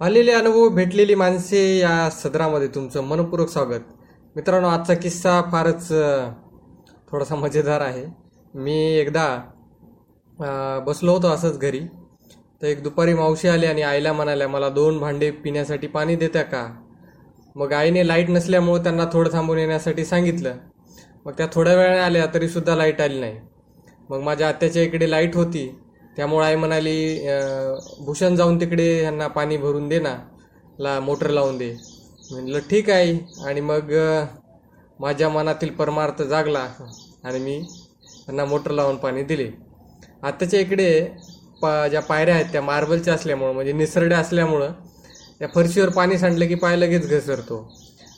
आलेले अनुभव भेटलेली माणसे या सदरामध्ये तुमचं मनपूर्वक स्वागत. मित्रांनो आजचा किस्सा फारच थोडासा मजेदार आहे. मी एकदा बसलो होतो असंच घरी. तर एक दुपारी मावशी आली आणि आईला म्हणाल्या मला दोन भांडे पिण्यासाठी पाणी देत्या का? मग आईने लाइट नसल्यामुळे त्यांना थोडं थांबून येण्यासाठी सांगितलं. मग त्या थोड्या वेळाने आल्या तरीसुद्धा लाइट आली नाही. मग माझ्या आत्याच्या इकडे लाइट होती. त्यामुळे आई म्हणाली भूषण जाऊन तिकडे यांना पाणी भरून दे ना ला मोटर लावून दे. म्हटलं ठीक आहे आणि मग माझ्या मनातील परमार्थ जागला आणि मी त्यांना मोटर लावून पाणी दिले. आत्ताच्या इकडे पा ज्या पायऱ्या आहेत त्या मार्बलच्या असल्यामुळं म्हणजे निसरड्या असल्यामुळं त्या फरशीवर पाणी सांडलं की पाय लगेच घसरतो.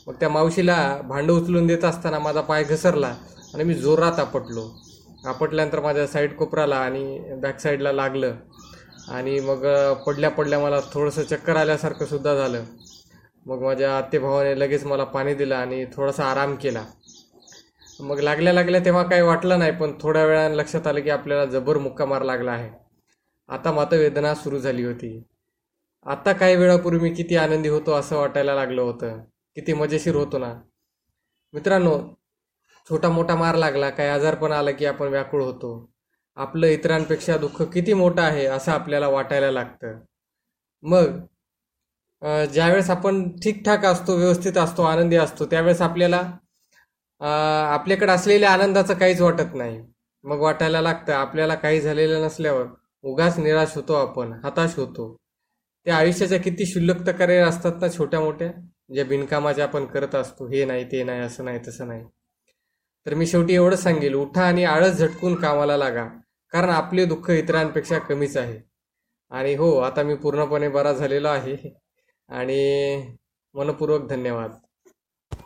मग त्या मावशीला भांडं उचलून देत असताना माझा पाय घसरला आणि मी जोरात आपटलो. आपटल्यानंतर माझ्या साईड कोपराला आणि बॅक साईडला लागलं. आणि मग पडल्या पडल्या मला थोडंसं चक्कर आल्यासारखं सुद्धा झालं. मग माझ्या आत्तेभावाने लगेच मला पाणी दिलं आणि थोडासा आराम केला. मग लागल्या लागल्या तेव्हा काही वाटलं नाही पण थोड्या वेळानं लक्षात आलं की आपल्याला जबर मुक्का मार लागला आहे. आता मात्र वेदना सुरू झाली होती. आत्ता काही वेळापूर्वी मी किती आनंदी होतो असं वाटायला लागलं होतं. किती मजेशीर होतो ना. मित्रांनो छोटा मोठा मार लागला काही आजारपण आला की आपण व्याकुळ होतो. आपलं इतरांपेक्षा दुःख किती मोठं आहे असं आपल्याला वाटायला लागतं. मग ज्यावेळेस आपण ठीकठाक असतो व्यवस्थित असतो आनंदी असतो त्यावेळेस आपल्याला आपल्याकडे असलेल्या आनंदाचं काहीच वाटत नाही. मग वाटायला लागतं आपल्याला काही झालेलं नसल्यावर उगाच निराश होतो आपण हताश होतो. त्या आयुष्याच्या किती क्षुल्लक तक्रारी असतात ना छोट्या मोठ्या ज्या बिनकामाच्या आपण करत असतो हे नाही ते नाही असं नाही तसं नाही. तर मी शेवटी एवढंच सांगेल उठा आणि आळस झटकून कामाला लागा कारण आपले दुःख इतरांपेक्षा कमीच आहे. आणि हो आता मी पूर्णपणे बरा झालेलो आहे. आणि मनपूर्वक धन्यवाद.